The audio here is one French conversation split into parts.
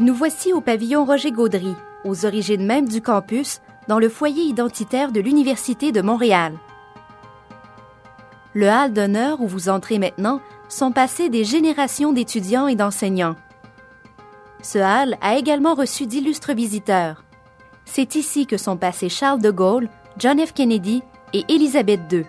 Nous voici au pavillon Roger Gaudry, aux origines même du campus, dans le foyer identitaire de l'Université de Montréal. Le hall d'honneur où vous entrez maintenant sont passés des générations d'étudiants et d'enseignants. Ce hall a également reçu d'illustres visiteurs. C'est ici que sont passés Charles de Gaulle, John F. Kennedy et Élisabeth II.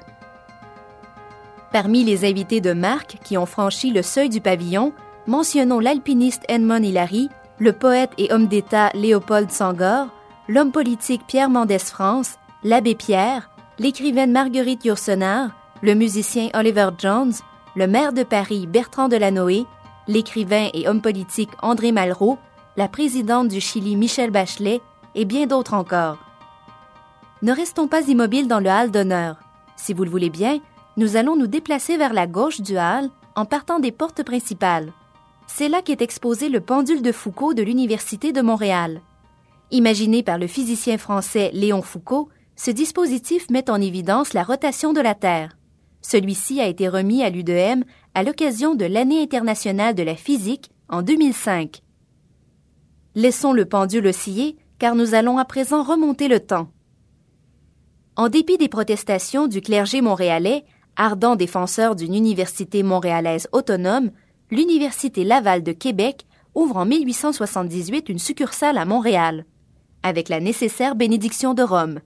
Parmi les invités de marque qui ont franchi le seuil du pavillon, mentionnons l'alpiniste Edmond Hillary, le poète et homme d'État Léopold Sangor, l'homme politique Pierre Mendès France, l'abbé Pierre, l'écrivaine Marguerite Yourcenar, le musicien Oliver Jones, le maire de Paris Bertrand Delanoë, l'écrivain et homme politique André Malraux, la présidente du Chili Michel Bachelet et bien d'autres encore. Ne restons pas immobiles dans le hall d'honneur. Si vous le voulez bien, nous allons nous déplacer vers la gauche du hall en partant des portes principales. C'est là qu'est exposé le pendule de Foucault de l'Université de Montréal. Imaginé par le physicien français Léon Foucault, ce dispositif met en évidence la rotation de la Terre. Celui-ci a été remis à l'UDM à l'occasion de l'Année internationale de la physique en 2005. Laissons le pendule osciller car nous allons à présent remonter le temps. En dépit des protestations du clergé montréalais, ardent défenseur d'une université montréalaise autonome, l'Université Laval de Québec ouvre en 1878 une succursale à Montréal, avec la nécessaire bénédiction de Rome.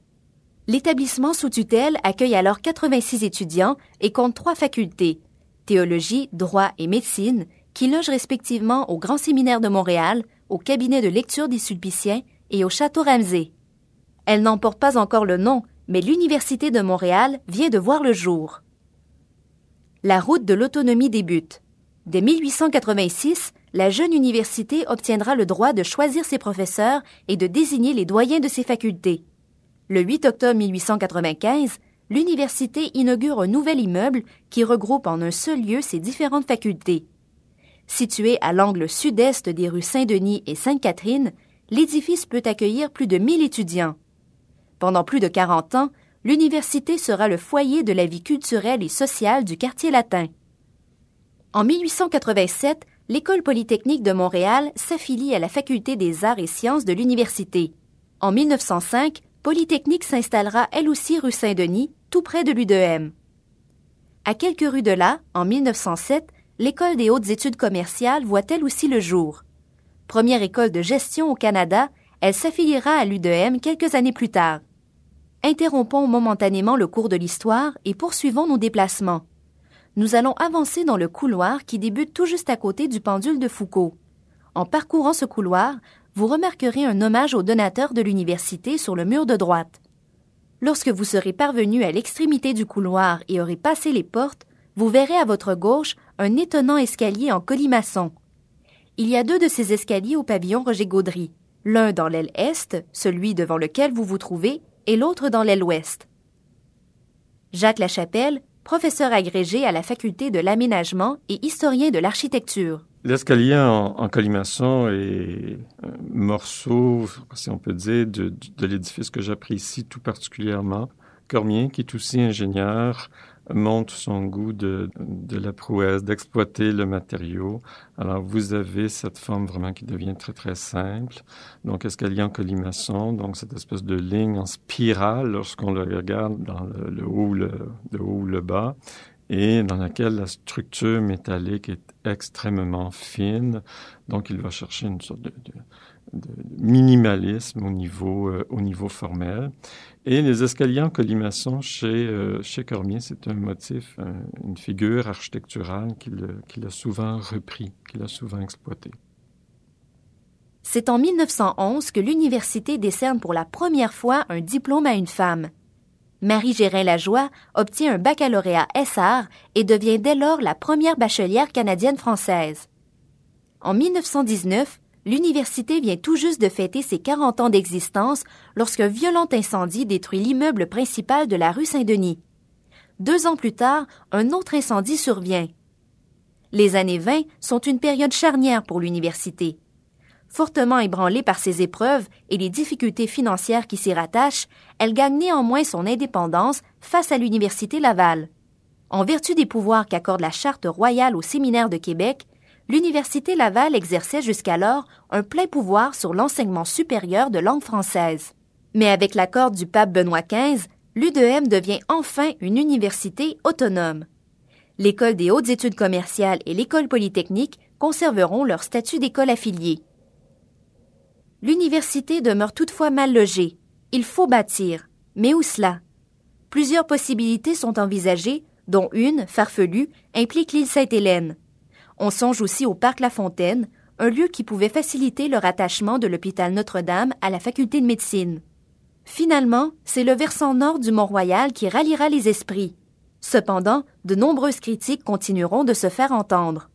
L'établissement sous tutelle accueille alors 86 étudiants et compte trois facultés, théologie, droit et médecine, qui logent respectivement au Grand Séminaire de Montréal, au cabinet de lecture des Sulpiciens et au Château Ramsey. Elle n'en porte pas encore le nom, mais l'Université de Montréal vient de voir le jour. La route de l'autonomie débute. Dès 1886, la jeune université obtiendra le droit de choisir ses professeurs et de désigner les doyens de ses facultés. Le 8 octobre 1895, l'université inaugure un nouvel immeuble qui regroupe en un seul lieu ses différentes facultés. Situé à l'angle sud-est des rues Saint-Denis et Sainte-Catherine, l'édifice peut accueillir plus de 1000 étudiants. Pendant plus de 40 ans, l'université sera le foyer de la vie culturelle et sociale du quartier latin. En 1887, l'École polytechnique de Montréal s'affilie à la Faculté des arts et sciences de l'université. En 1905, Polytechnique s'installera elle aussi rue Saint-Denis, tout près de l'UDM. À quelques rues de là, en 1907, l'École des hautes études commerciales voit elle aussi le jour. Première école de gestion au Canada, elle s'affiliera à l'UDM quelques années plus tard. Interrompons momentanément le cours de l'histoire et poursuivons nos déplacements. Nous allons avancer dans le couloir qui débute tout juste à côté du pendule de Foucault. En parcourant ce couloir, vous remarquerez un hommage au donateur de l'université sur le mur de droite. Lorsque vous serez parvenu à l'extrémité du couloir et aurez passé les portes, vous verrez à votre gauche un étonnant escalier en colimaçon. Il y a deux de ces escaliers au pavillon Roger Gaudry, l'un dans l'aile est, celui devant lequel vous vous trouvez, et l'autre dans l'aile ouest. Jacques Lachapelle, professeur agrégé à la faculté de l'aménagement et historien de l'architecture. L'escalier en, colimaçon est un morceau, si on peut dire, de, de l'édifice que j'apprécie tout particulièrement. Cormier, qui est aussi ingénieur, montre son goût de, de la prouesse, d'exploiter le matériau. Alors, vous avez cette forme vraiment qui devient très, très simple. Donc, escalier en colimaçon, donc cette espèce de ligne en spirale lorsqu'on le regarde dans le, haut, le, le haut ou le bas et dans laquelle la structure métallique est extrêmement fine. Donc, il va chercher une sorte de, de de minimalisme au niveau, euh, au niveau formel. Et les escaliers en colimaçon chez, euh, chez Cormier, c'est un motif, une figure architecturale qu'il a souvent repris, qu'il a souvent exploité. C'est en 1911 que l'université décerne pour la première fois un diplôme à une femme. Marie Gérin Lajoie obtient un baccalauréat SR et devient dès lors la première bachelière canadienne-française. En 1919, l'université vient tout juste de fêter ses 40 ans d'existence lorsqu'un violent incendie détruit l'immeuble principal de la rue Saint-Denis. Deux ans plus tard, un autre incendie survient. Les années 20 sont une période charnière pour l'université. Fortement ébranlée par ces épreuves et les difficultés financières qui s'y rattachent, elle gagne néanmoins son indépendance face à l'Université Laval. En vertu des pouvoirs qu'accorde la Charte royale au Séminaire de Québec, l'Université Laval exerçait jusqu'alors un plein pouvoir sur l'enseignement supérieur de langue française. Mais avec l'accord du pape Benoît XV, l'UDM devient enfin une université autonome. L'École des hautes études commerciales et l'École polytechnique conserveront leur statut d'école affiliée. L'université demeure toutefois mal logée. Il faut bâtir. Mais où cela? Plusieurs possibilités sont envisagées, dont une, farfelue, implique l'île Sainte-Hélène. On songe aussi au parc La Fontaine, un lieu qui pouvait faciliter le rattachement de l'hôpital Notre-Dame à la faculté de médecine. Finalement, c'est le versant nord du Mont-Royal qui ralliera les esprits. Cependant, de nombreuses critiques continueront de se faire entendre.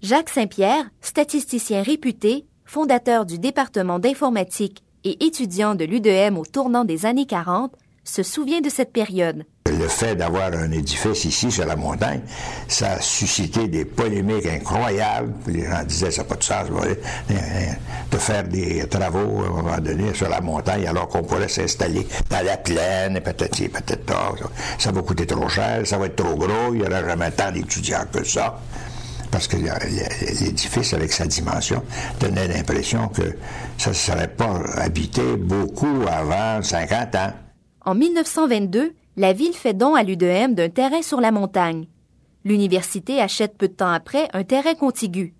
Jacques Saint-Pierre, statisticien réputé, fondateur du département d'informatique et étudiant de l'UDM au tournant des années 40, se souvient de cette période. Le fait d'avoir un édifice ici sur la montagne, ça a suscité des polémiques incroyables. Les gens disaient ça n'a pas de sens de faire des travaux à un moment donné sur la montagne alors qu'on pourrait s'installer dans la plaine, peut-être peut-être Ça va coûter trop cher, ça va être trop gros, il n'y aura jamais tant d'étudiants que ça parce que l'édifice, avec sa dimension, donnait l'impression que ça ne serait pas habité beaucoup avant 50 ans. En 1922, la ville fait don à l'UDM d'un terrain sur la montagne. L'université achète peu de temps après un terrain contigu.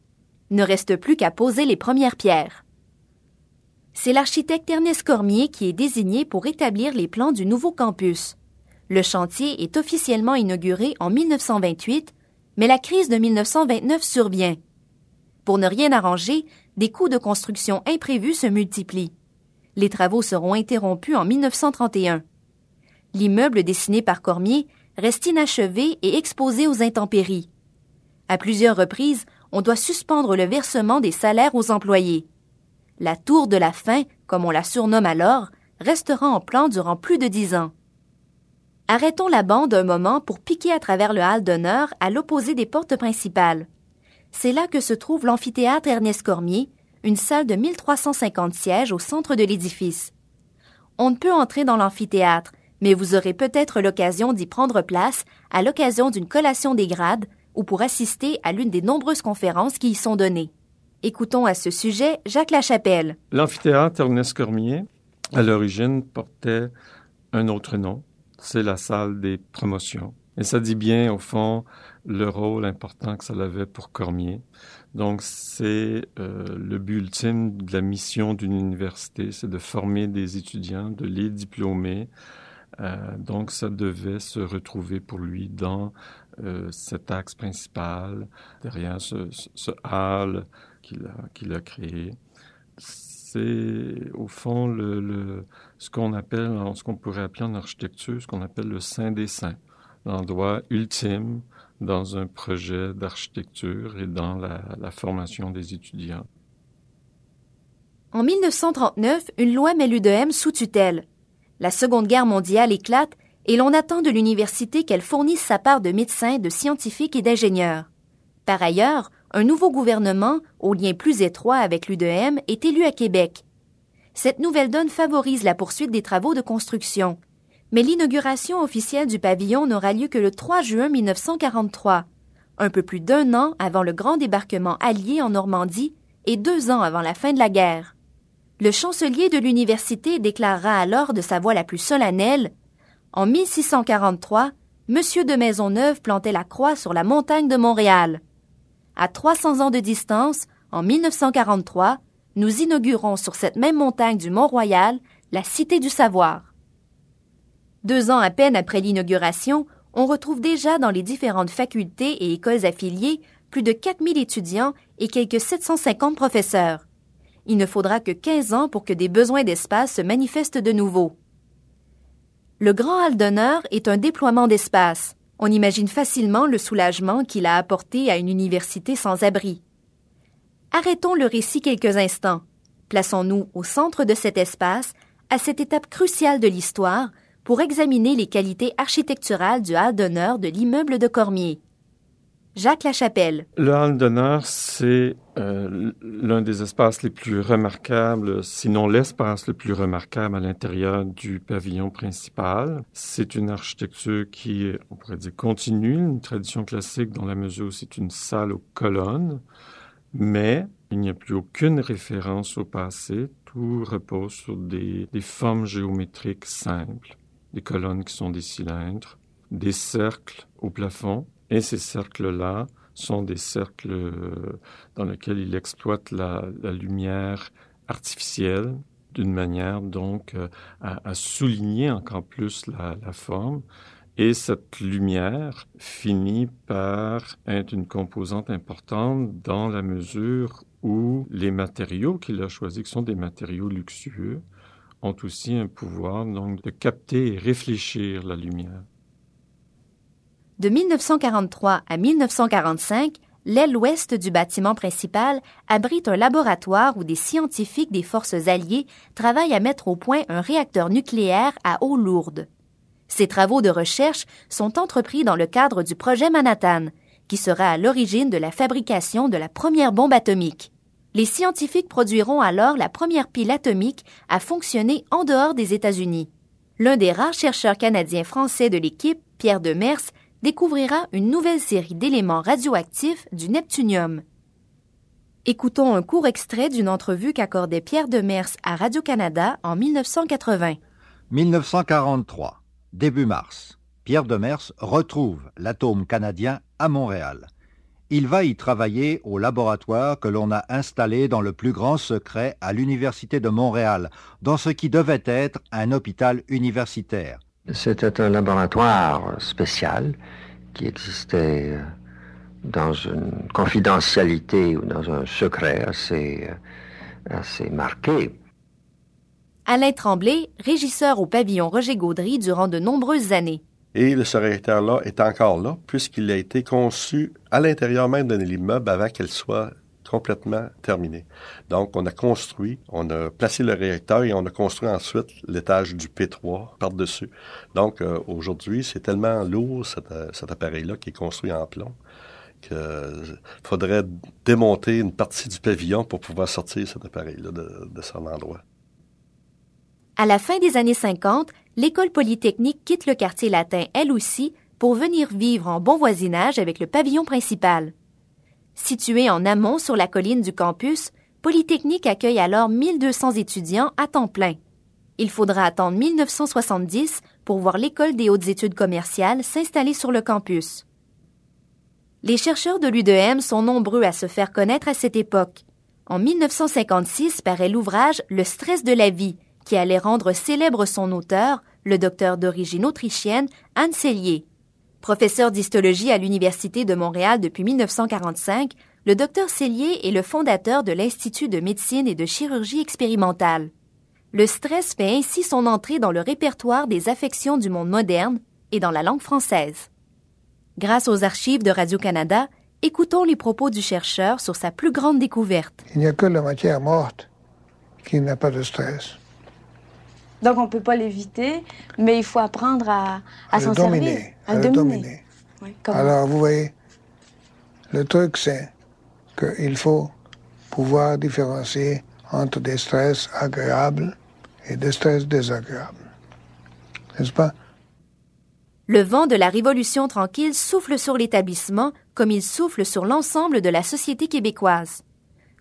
Ne reste plus qu'à poser les premières pierres. C'est l'architecte Ernest Cormier qui est désigné pour établir les plans du nouveau campus. Le chantier est officiellement inauguré en 1928, mais la crise de 1929 survient. Pour ne rien arranger, des coûts de construction imprévus se multiplient. Les travaux seront interrompus en 1931 l'immeuble dessiné par Cormier reste inachevé et exposé aux intempéries. À plusieurs reprises, on doit suspendre le versement des salaires aux employés. La tour de la faim, comme on la surnomme alors, restera en plan durant plus de dix ans. Arrêtons la bande un moment pour piquer à travers le hall d'honneur à l'opposé des portes principales. C'est là que se trouve l'amphithéâtre Ernest Cormier, une salle de 1350 sièges au centre de l'édifice. On ne peut entrer dans l'amphithéâtre, mais vous aurez peut-être l'occasion d'y prendre place à l'occasion d'une collation des grades ou pour assister à l'une des nombreuses conférences qui y sont données. Écoutons à ce sujet Jacques Lachapelle. L'amphithéâtre Ernest Cormier, à l'origine, portait un autre nom. C'est la salle des promotions. Et ça dit bien, au fond, le rôle important que ça avait pour Cormier. Donc, c'est euh, le but ultime de la mission d'une université, c'est de former des étudiants, de les diplômer, euh, donc, ça devait se retrouver pour lui dans euh, cet axe principal, derrière ce, hall qu'il a, créé. C'est au fond ce qu'on appelle, ce qu'on pourrait appeler en architecture, ce qu'on appelle le saint des saints, l'endroit ultime dans un projet d'architecture et dans la, la formation des étudiants. En 1939, une loi met l'UDM sous tutelle. La Seconde Guerre mondiale éclate et l'on attend de l'université qu'elle fournisse sa part de médecins, de scientifiques et d'ingénieurs. Par ailleurs, un nouveau gouvernement, au lien plus étroit avec l'UDM, est élu à Québec. Cette nouvelle donne favorise la poursuite des travaux de construction. Mais l'inauguration officielle du pavillon n'aura lieu que le 3 juin 1943, un peu plus d'un an avant le grand débarquement allié en Normandie et deux ans avant la fin de la guerre. Le chancelier de l'université déclarera alors de sa voix la plus solennelle En 1643, Monsieur de Maisonneuve plantait la croix sur la montagne de Montréal. À 300 ans de distance, en 1943, nous inaugurons sur cette même montagne du Mont-Royal la Cité du Savoir. Deux ans à peine après l'inauguration, on retrouve déjà dans les différentes facultés et écoles affiliées plus de 4000 étudiants et quelques 750 professeurs il ne faudra que 15 ans pour que des besoins d'espace se manifestent de nouveau. Le grand hall d'honneur est un déploiement d'espace. On imagine facilement le soulagement qu'il a apporté à une université sans abri. Arrêtons le récit quelques instants. Plaçons-nous au centre de cet espace, à cette étape cruciale de l'histoire, pour examiner les qualités architecturales du hall d'honneur de l'immeuble de Cormier. Jacques Lachapelle. Le hall d'honneur, c'est euh, l'un des espaces les plus remarquables, sinon l'espace le plus remarquable à l'intérieur du pavillon principal. C'est une architecture qui on pourrait dire, continue, une tradition classique dans la mesure où c'est une salle aux colonnes, mais il n'y a plus aucune référence au passé. Tout repose sur des formes géométriques simples, des colonnes qui sont des cylindres, des cercles au plafond, et ces cercles-là sont des cercles euh, dans lesquels il exploite la, lumière artificielle d'une manière donc euh, à, souligner encore plus la, forme. Et cette lumière finit par être une composante importante dans la mesure où les matériaux qu'il a choisis, qui sont des matériaux luxueux, ont aussi un pouvoir donc de capter et réfléchir la lumière. De 1943 à 1945, l'aile ouest du bâtiment principal abrite un laboratoire où des scientifiques des forces alliées travaillent à mettre au point un réacteur nucléaire à eau lourde. Ces travaux de recherche sont entrepris dans le cadre du projet Manhattan, qui sera à l'origine de la fabrication de la première bombe atomique. Les scientifiques produiront alors la première pile atomique à fonctionner en dehors des États-Unis. L'un des rares chercheurs canadiens français de l'équipe, Pierre Demers, découvrira une nouvelle série d'éléments radioactifs du neptunium. Écoutons un court extrait d'une entrevue qu'accordait Pierre Demers à Radio-Canada en 1980. 1943, début mars. Pierre Demers retrouve l'atome canadien à Montréal. Il va y travailler au laboratoire que l'on a installé dans le plus grand secret à l'Université de Montréal, dans ce qui devait être un hôpital universitaire. C'était un laboratoire spécial qui existait euh, dans une confidentialité ou dans un secret assez, euh, assez marqué. Alain Tremblay, régisseur au pavillon Roger Gaudry durant de nombreuses années. Et ce réacteur-là est encore là, puisqu'il a été conçu à l'intérieur même de l'immeuble avant qu'elle soit complètement terminé. Donc, on a construit, on a placé le réacteur et on a construit ensuite l'étage du P3 par-dessus. Donc, euh, aujourd'hui, c'est tellement lourd, euh, cet, appareil-là, qui est construit en plomb, qu'il faudrait démonter une partie du pavillon pour pouvoir sortir cet appareil-là de, de son endroit. À la fin des années 50, l'école polytechnique quitte le quartier latin, elle aussi, pour venir vivre en bon voisinage avec le pavillon principal. Situé en amont sur la colline du campus, Polytechnique accueille alors 1200 étudiants à temps plein. Il faudra attendre 1970 pour voir l'École des hautes études commerciales s'installer sur le campus. Les chercheurs de l'UDM sont nombreux à se faire connaître à cette époque. En 1956 paraît l'ouvrage Le stress de la vie, qui allait rendre célèbre son auteur, le docteur d'origine autrichienne Anne Sellier. Professeur d'histologie à l'Université de Montréal depuis 1945, le docteur Cellier est le fondateur de l'Institut de médecine et de chirurgie expérimentale. Le stress fait ainsi son entrée dans le répertoire des affections du monde moderne et dans la langue française. Grâce aux archives de Radio-Canada, écoutons les propos du chercheur sur sa plus grande découverte. Il n'y a que la matière morte qui n'a pas de stress. Donc, on ne peut pas l'éviter, mais il faut apprendre à, à, s'en servir. À, le dominer. Alors, vous voyez, le truc, c'est qu'il faut pouvoir différencier entre des stress agréables et des stress désagréables. N'est-ce pas? Le vent de la Révolution tranquille souffle sur l'établissement comme il souffle sur l'ensemble de la société québécoise.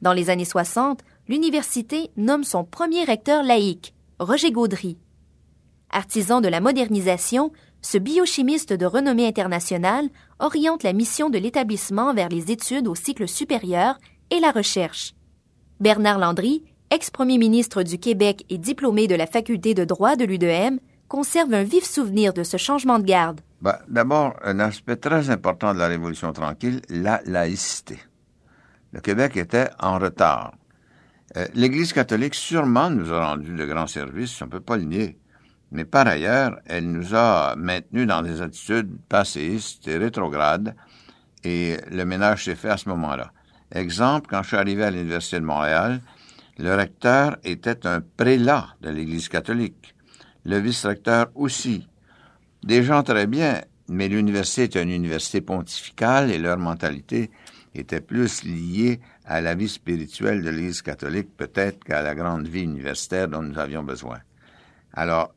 Dans les années 60, l'université nomme son premier recteur laïque, Roger Gaudry. Artisan de la modernisation, ce biochimiste de renommée internationale oriente la mission de l'établissement vers les études au cycle supérieur et la recherche. Bernard Landry, ex-premier ministre du Québec et diplômé de la faculté de droit de l'UDM, conserve un vif souvenir de ce changement de garde. Ben, d'abord, un aspect très important de la Révolution tranquille, la laïcité. Le Québec était en retard. Euh, L'Église catholique sûrement nous a rendu de grands services, on ne peut pas le nier. Mais par ailleurs, elle nous a maintenus dans des attitudes passéistes et rétrogrades, et le ménage s'est fait à ce moment-là. Exemple, quand je suis arrivé à l'Université de Montréal, le recteur était un prélat de l'Église catholique, le vice-recteur aussi. Des gens très bien, mais l'université est une université pontificale et leur mentalité était plus liée à la vie spirituelle de l'Église catholique peut-être qu'à la grande vie universitaire dont nous avions besoin. Alors,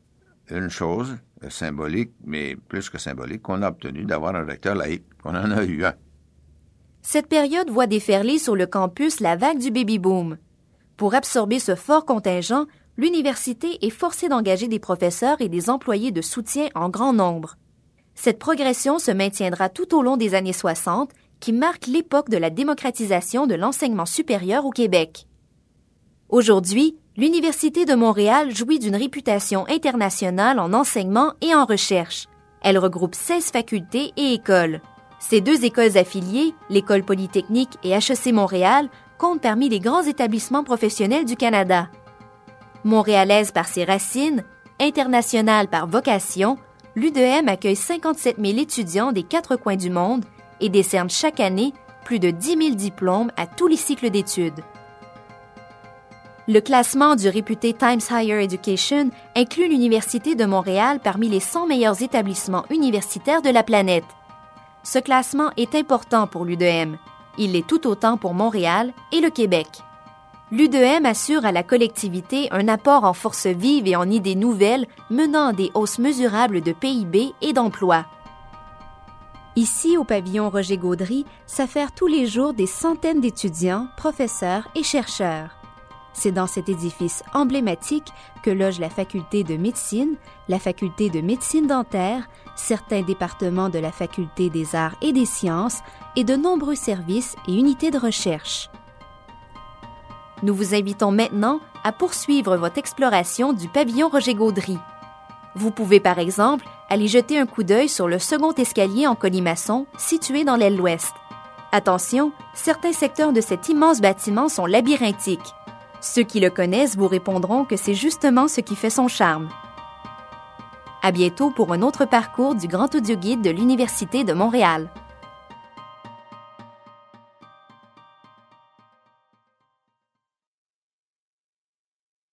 une chose symbolique, mais plus que symbolique, qu'on a obtenu d'avoir un recteur laïque, qu'on en a eu un. Cette période voit déferler sur le campus la vague du baby-boom. Pour absorber ce fort contingent, l'université est forcée d'engager des professeurs et des employés de soutien en grand nombre. Cette progression se maintiendra tout au long des années 60, qui marquent l'époque de la démocratisation de l'enseignement supérieur au Québec. Aujourd'hui, l'Université de Montréal jouit d'une réputation internationale en enseignement et en recherche. Elle regroupe 16 facultés et écoles. Ces deux écoles affiliées, l'École polytechnique et HEC Montréal, comptent parmi les grands établissements professionnels du Canada. Montréalaise par ses racines, internationale par vocation, l'UDM accueille 57 000 étudiants des quatre coins du monde et décerne chaque année plus de 10 000 diplômes à tous les cycles d'études. Le classement du réputé Times Higher Education inclut l'Université de Montréal parmi les 100 meilleurs établissements universitaires de la planète. Ce classement est important pour l'UDM. Il l'est tout autant pour Montréal et le Québec. L'UDM assure à la collectivité un apport en force vive et en idées nouvelles menant à des hausses mesurables de PIB et d'emplois. Ici, au pavillon Roger Gaudry, s'affairent tous les jours des centaines d'étudiants, professeurs et chercheurs. C'est dans cet édifice emblématique que loge la faculté de médecine, la faculté de médecine dentaire, certains départements de la faculté des arts et des sciences et de nombreux services et unités de recherche. Nous vous invitons maintenant à poursuivre votre exploration du pavillon Roger Gaudry. Vous pouvez par exemple aller jeter un coup d'œil sur le second escalier en colimaçon situé dans l'aile ouest. Attention, certains secteurs de cet immense bâtiment sont labyrinthiques. Ceux qui le connaissent vous répondront que c'est justement ce qui fait son charme. À bientôt pour un autre parcours du Grand Audio Guide de l'Université de Montréal.